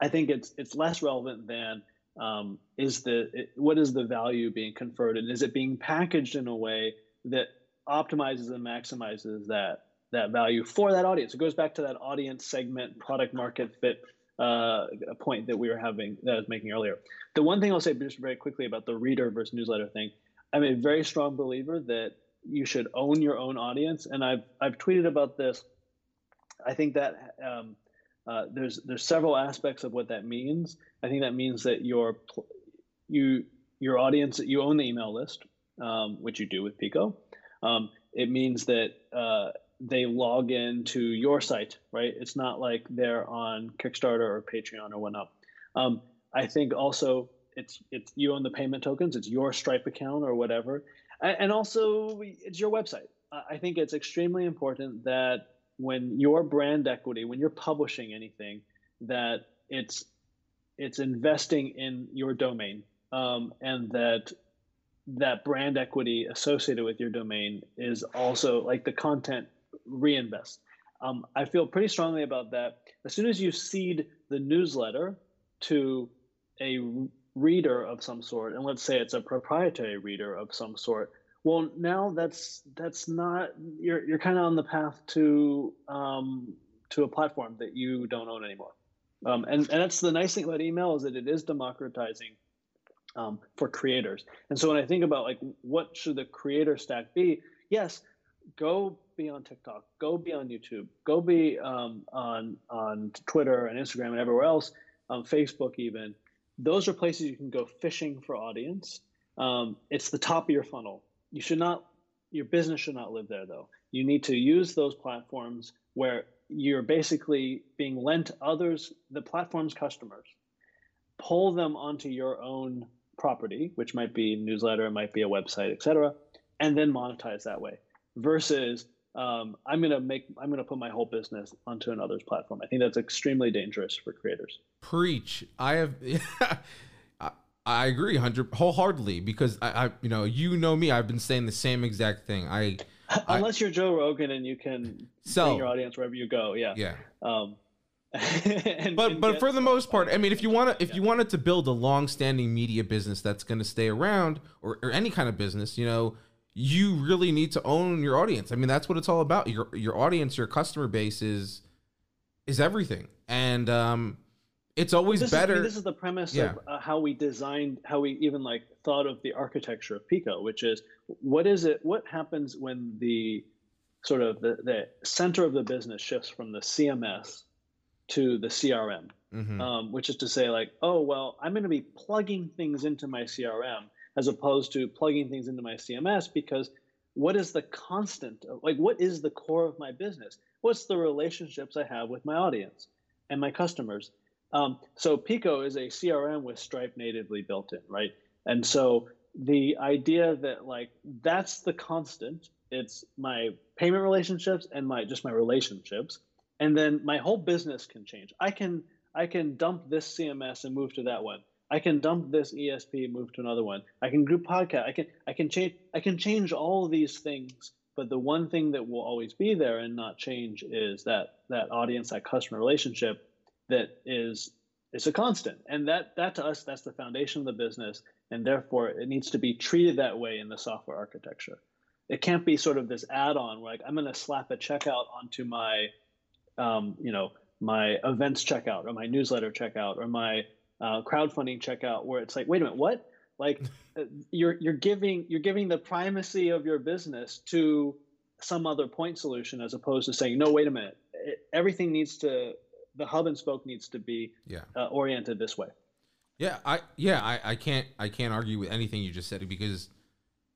I think it's it's less relevant than um, is the it, what is the value being conferred and is it being packaged in a way that optimizes and maximizes that that value for that audience. It goes back to that audience segment product market fit uh, point that we were having that I was making earlier. The one thing I'll say just very quickly about the reader versus newsletter thing, I'm a very strong believer that you should own your own audience, and I've I've tweeted about this. I think that um, uh, there's there's several aspects of what that means. I think that means that your you your audience you own the email list, um, which you do with Pico. Um, it means that uh, they log in to your site, right? It's not like they're on Kickstarter or Patreon or whatnot. Um, I think also it's it's you own the payment tokens. It's your Stripe account or whatever, and, also it's your website. I think it's extremely important that when your brand equity, when you're publishing anything, that it's it's investing in your domain, um, and that that brand equity associated with your domain is also like the content reinvest. Um, I feel pretty strongly about that. As soon as you cede the newsletter to a reader of some sort, and let's say it's a proprietary reader of some sort, well, now that's that's not you're you're kind of on the path to um, to a platform that you don't own anymore. Um, and and that's the nice thing about email is that it is democratizing um, for creators. And so when I think about like what should the creator stack be, yes, go be on TikTok, go be on YouTube, go be um, on on Twitter and Instagram and everywhere else, um, Facebook even. Those are places you can go fishing for audience. Um, it's the top of your funnel. You should not, your business should not live there though. You need to use those platforms where you're basically being lent others, the platform's customers, pull them onto your own property, which might be newsletter, it might be a website, etc., and then monetize that way. Versus um, I'm gonna make I'm gonna put my whole business onto another's platform. I think that's extremely dangerous for creators. Preach. I have. I, I agree, hundred wholeheartedly because I, I, you know, you know me. I've been saying the same exact thing. I Unless you're Joe Rogan and you can sell your audience wherever you go, yeah. yeah. Um, and- But and but for the most part, I mean, if you want to, if Yeah. you wanted to build a long-standing media business that's going to stay around, or, or any kind of business, you know, you really need to own your audience. I mean, that's what it's all about. Your your audience, your customer base is is everything, and um, it's always this Is, I better. mean, this is the premise Yeah. of uh, how we designed, how we even like thought of the architecture of Pico, which is what is it? What happens when the sort of the, the center of the business shifts from the CMS to the CRM, Mhm. um, which is to say, like, oh well, I'm going to be plugging things into my CRM as opposed to plugging things into my CMS because what is the constant? Like, what is the core of my business? What's the relationships I have with my audience and my customers? Um, so Pico is a CRM with Stripe natively built in, right? And so the idea that like that's the constant. It's my payment relationships and my just my relationships, and then my whole business can change. I can I can dump this CMS and move to that one. I can dump this ESP move to another one. I can group podcast. I can I can change I can change all these things. But the one thing that will always be there and not change is that that audience, that customer relationship that is is a constant. And that that to us, that's the foundation of the business. And therefore it needs to be treated that way in the software architecture. It can't be sort of this add-on where like I'm gonna slap a checkout onto my um, you know, my events checkout or my newsletter checkout or my uh, crowdfunding checkout where it's like, wait a minute, what? Like uh, you're you're giving you're giving the primacy of your business to some other point solution as opposed to saying, no, wait a minute, it, everything needs to the hub and spoke needs to be yeah. uh, oriented this way. Yeah, I yeah I, I can't I can't argue with anything you just said because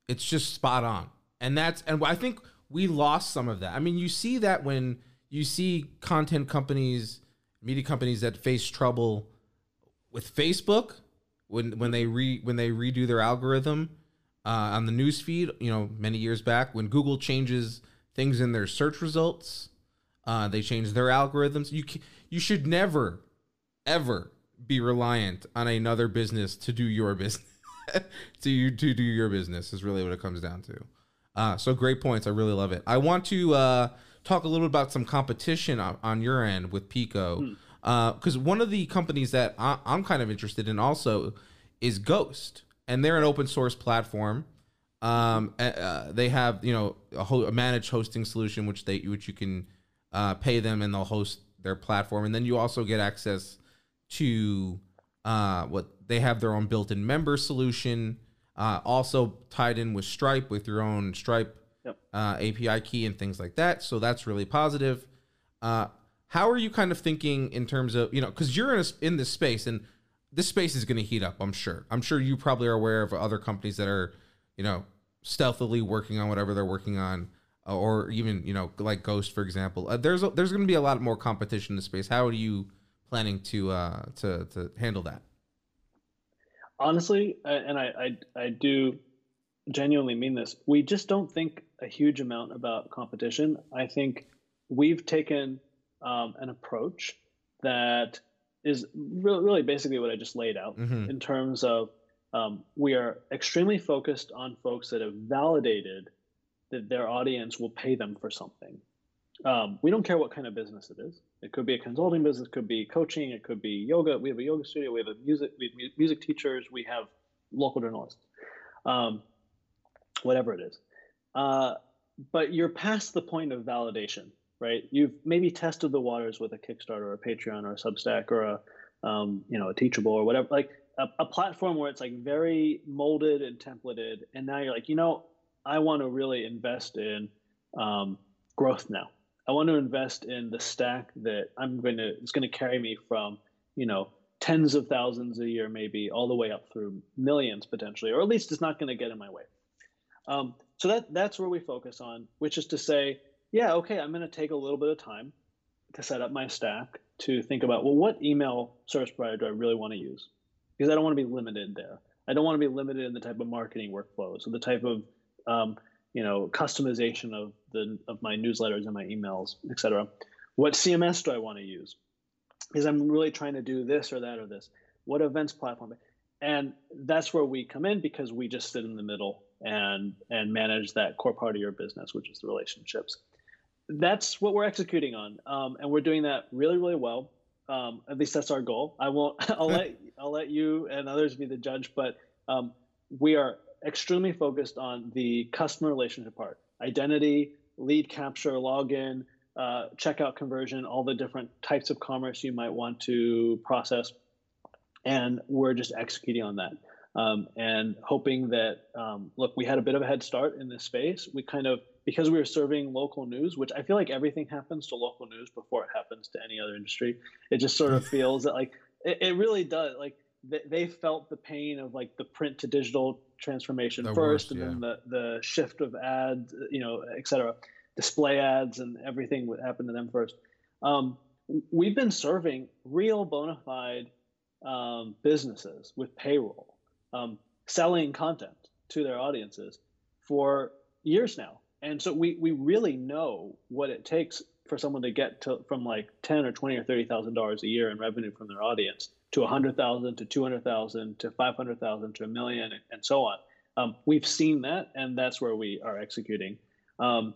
it's just spot on, and that's and I think we lost some of that. I mean, you see that when you see content companies, media companies that face trouble with Facebook when when they re when they redo their algorithm uh, on the news feed. You know, many years back when Google changes things in their search results, uh, they change their algorithms. You you should never ever be reliant on another business to do your business. to you to do your business is really what it comes down to. Uh, so great points. I really love it. I want to uh, talk a little bit about some competition on, on your end with Pico. Hmm because uh, one of the companies that I, am kind of interested in also is Ghost, and they're an open source platform. Um, uh, they have you know a, ho- a, managed hosting solution which they which you can uh, pay them and they'll host their platform, and then you also get access to uh, what they have their own built-in member solution, uh, also tied in with Stripe with your own Stripe yep. Uh, API key and things like that. So that's really positive. Uh, how are you kind of thinking in terms of you know because you're in a, in this space and this space is going to heat up i'm sure. I'm sure you probably are aware of other companies that are you know stealthily working on whatever they're working on uh, or even you know like ghost for example. Uh, there's a, there's going to be a lot more competition in the space. How are you planning to uh to to handle that? Honestly and i i, I do genuinely mean this we just don't think a huge amount about competition. I think we've taken um, an approach that is really, really basically what I just laid out mm-hmm. in terms of um, we are extremely focused on folks that have validated that their audience will pay them for something. Um, we don't care what kind of business it is. It could be a consulting business, it could be coaching, it could be yoga. We have a yoga studio, we have a music, we have music teachers, we have local journalists, um, whatever it is. Uh, but you're past the point of validation right? You've maybe tested the waters with a Kickstarter or a Patreon or a Substack or a, um, you know, a Teachable or whatever, like a, a, platform where it's like very molded and templated. And now you're like, you know, I want to really invest in um, growth now. I want to invest in the stack that I'm going to, it's going to carry me from, you know, tens of thousands a year, maybe all the way up through millions potentially, or at least it's not going to get in my way. Um, so that that's where we focus on, which is to say, yeah, okay, I'm going to take a little bit of time to set up my stack to think about, well, what email service provider do I really want to use? Because I don't want to be limited there. I don't want to be limited in the type of marketing workflows or the type of, um, you know, customization of the of my newsletters and my emails, et cetera. What CMS do I want to use? Because I'm really trying to do this or that or this. What events platform? And that's where we come in because we just sit in the middle and and manage that core part of your business, which is the relationships that's what we're executing on, um, and we're doing that really, really well. Um, at least that's our goal. I won't. I'll let I'll let you and others be the judge, but um, we are extremely focused on the customer relationship part: identity, lead capture, login, uh, checkout conversion, all the different types of commerce you might want to process, and we're just executing on that. Um, and hoping that um, look, we had a bit of a head start in this space. We kind of because we were serving local news, which I feel like everything happens to local news before it happens to any other industry. It just sort of feels that like it, it really does. Like they, they, felt the pain of like the print to digital transformation the first, worst, and yeah. then the the shift of ads, you know, et cetera, display ads and everything would happen to them first. Um, we've been serving real bona fide um, businesses with payroll, um, selling content to their audiences for years now and so we, we really know what it takes for someone to get to from like ten or twenty or thirty thousand dollars a year in revenue from their audience to a hundred thousand to two hundred thousand to five hundred thousand to a million and so on. Um, we've seen that, and that's where we are executing. Um,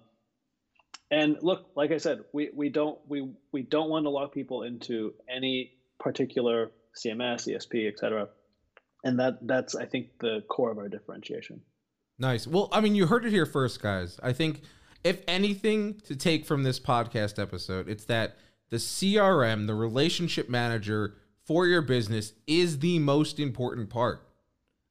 and look, like I said, we, we don't we we don't want to lock people into any particular CMS, ESP, et cetera. And that that's I think the core of our differentiation. Nice. Well, I mean, you heard it here first, guys. I think if anything to take from this podcast episode, it's that the CRM, the relationship manager for your business, is the most important part.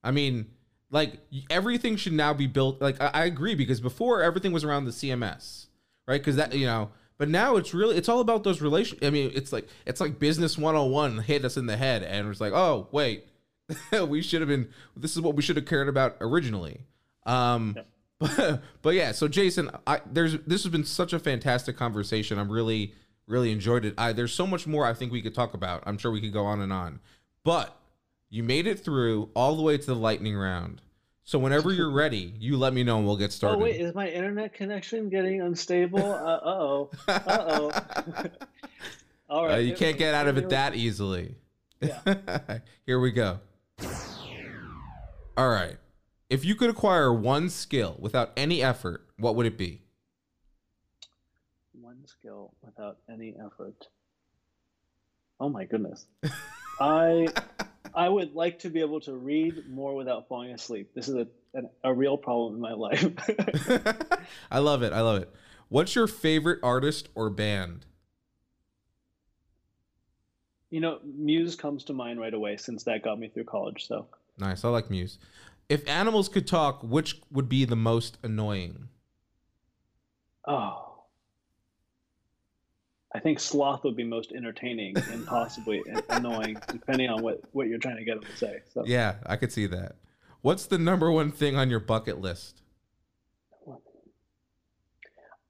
I mean, like everything should now be built. Like I, I agree because before everything was around the CMS, right? Because that you know, but now it's really it's all about those relations. I mean, it's like it's like business 101 hit us in the head, and it's like, oh wait, we should have been. This is what we should have cared about originally. Um, yeah. but but yeah. So Jason, I there's this has been such a fantastic conversation. I'm really really enjoyed it. I there's so much more I think we could talk about. I'm sure we could go on and on, but you made it through all the way to the lightning round. So whenever you're ready, you let me know and we'll get started. Oh wait, is my internet connection getting unstable? Uh oh. Uh oh. all right. Uh, you can't get out of it that easily. Yeah. Here we go. All right. If you could acquire one skill without any effort, what would it be? One skill without any effort. Oh my goodness. I I would like to be able to read more without falling asleep. This is a a, a real problem in my life. I love it. I love it. What's your favorite artist or band? You know, Muse comes to mind right away since that got me through college. So nice. I like Muse. If animals could talk, which would be the most annoying? Oh, I think sloth would be most entertaining and possibly annoying, depending on what what you're trying to get them to say. So yeah, I could see that. What's the number one thing on your bucket list?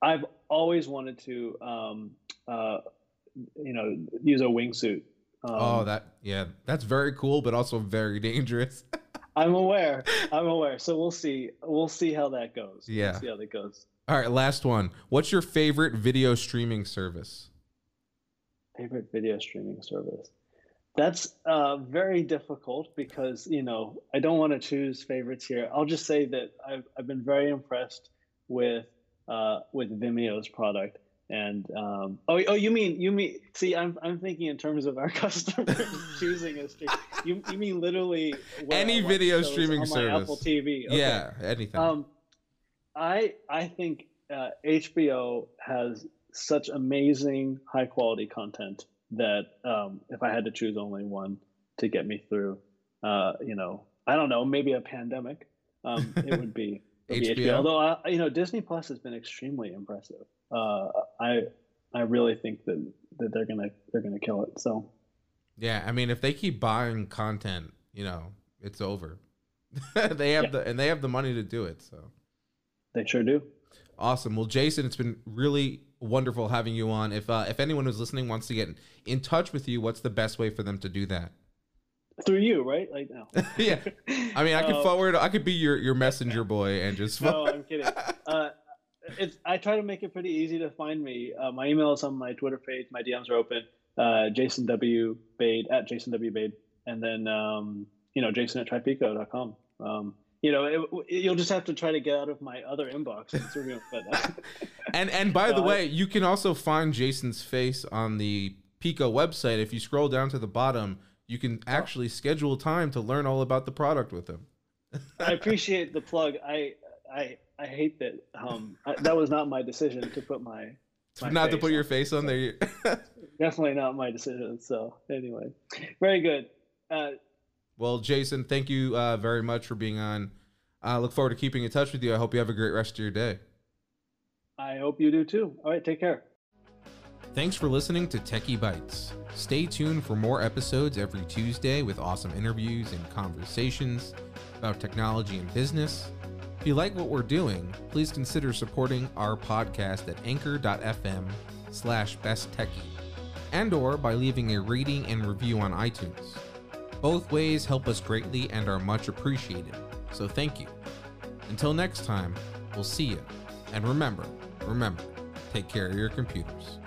I've always wanted to, um, uh, you know, use a wingsuit. Um, oh, that yeah, that's very cool, but also very dangerous. I'm aware. I'm aware. So we'll see. We'll see how that goes. Yeah. We'll see how that goes. All right, last one. What's your favorite video streaming service? Favorite video streaming service. That's uh, very difficult because you know I don't want to choose favorites here. I'll just say that I've I've been very impressed with uh, with Vimeo's product. And um, oh, oh, you mean you mean? See, I'm I'm thinking in terms of our customers choosing a stream. You you mean literally any video streaming service? Apple TV. Okay. Yeah, anything. Um, I I think uh, HBO has such amazing high quality content that um, if I had to choose only one to get me through, uh, you know, I don't know, maybe a pandemic, um, it would be, HBO. HBO. Although uh, you know, Disney Plus has been extremely impressive. Uh, I I really think that that they're gonna they're gonna kill it. So yeah, I mean, if they keep buying content, you know, it's over. they have yeah. the and they have the money to do it. So they sure do. Awesome. Well, Jason, it's been really wonderful having you on. If uh, if anyone who's listening wants to get in touch with you, what's the best way for them to do that? Through you, right? Like now. yeah. I mean, I could um, forward. I could be your your messenger boy and just. no, I'm kidding. Uh, it's. I try to make it pretty easy to find me. Uh, my email is on my Twitter page. My DMs are open. Uh, Jason W Bade at Jason W Bade, and then um, you know Jason at trypico.com. Um, you know, it, you'll just have to try to get out of my other inbox. and and by the way, you can also find Jason's face on the Pico website. If you scroll down to the bottom, you can actually schedule time to learn all about the product with him. I appreciate the plug. I I I hate that. Um, I, that was not my decision to put my. my not to put your face on there. Definitely not my decision. So anyway, very good. Uh, well, Jason, thank you uh, very much for being on. I look forward to keeping in touch with you. I hope you have a great rest of your day. I hope you do too. All right, take care. Thanks for listening to Techie Bytes. Stay tuned for more episodes every Tuesday with awesome interviews and conversations about technology and business. If you like what we're doing, please consider supporting our podcast at anchor.fm slash besttechie and or by leaving a rating and review on iTunes. Both ways help us greatly and are much appreciated, so thank you. Until next time, we'll see you. And remember, remember, take care of your computers.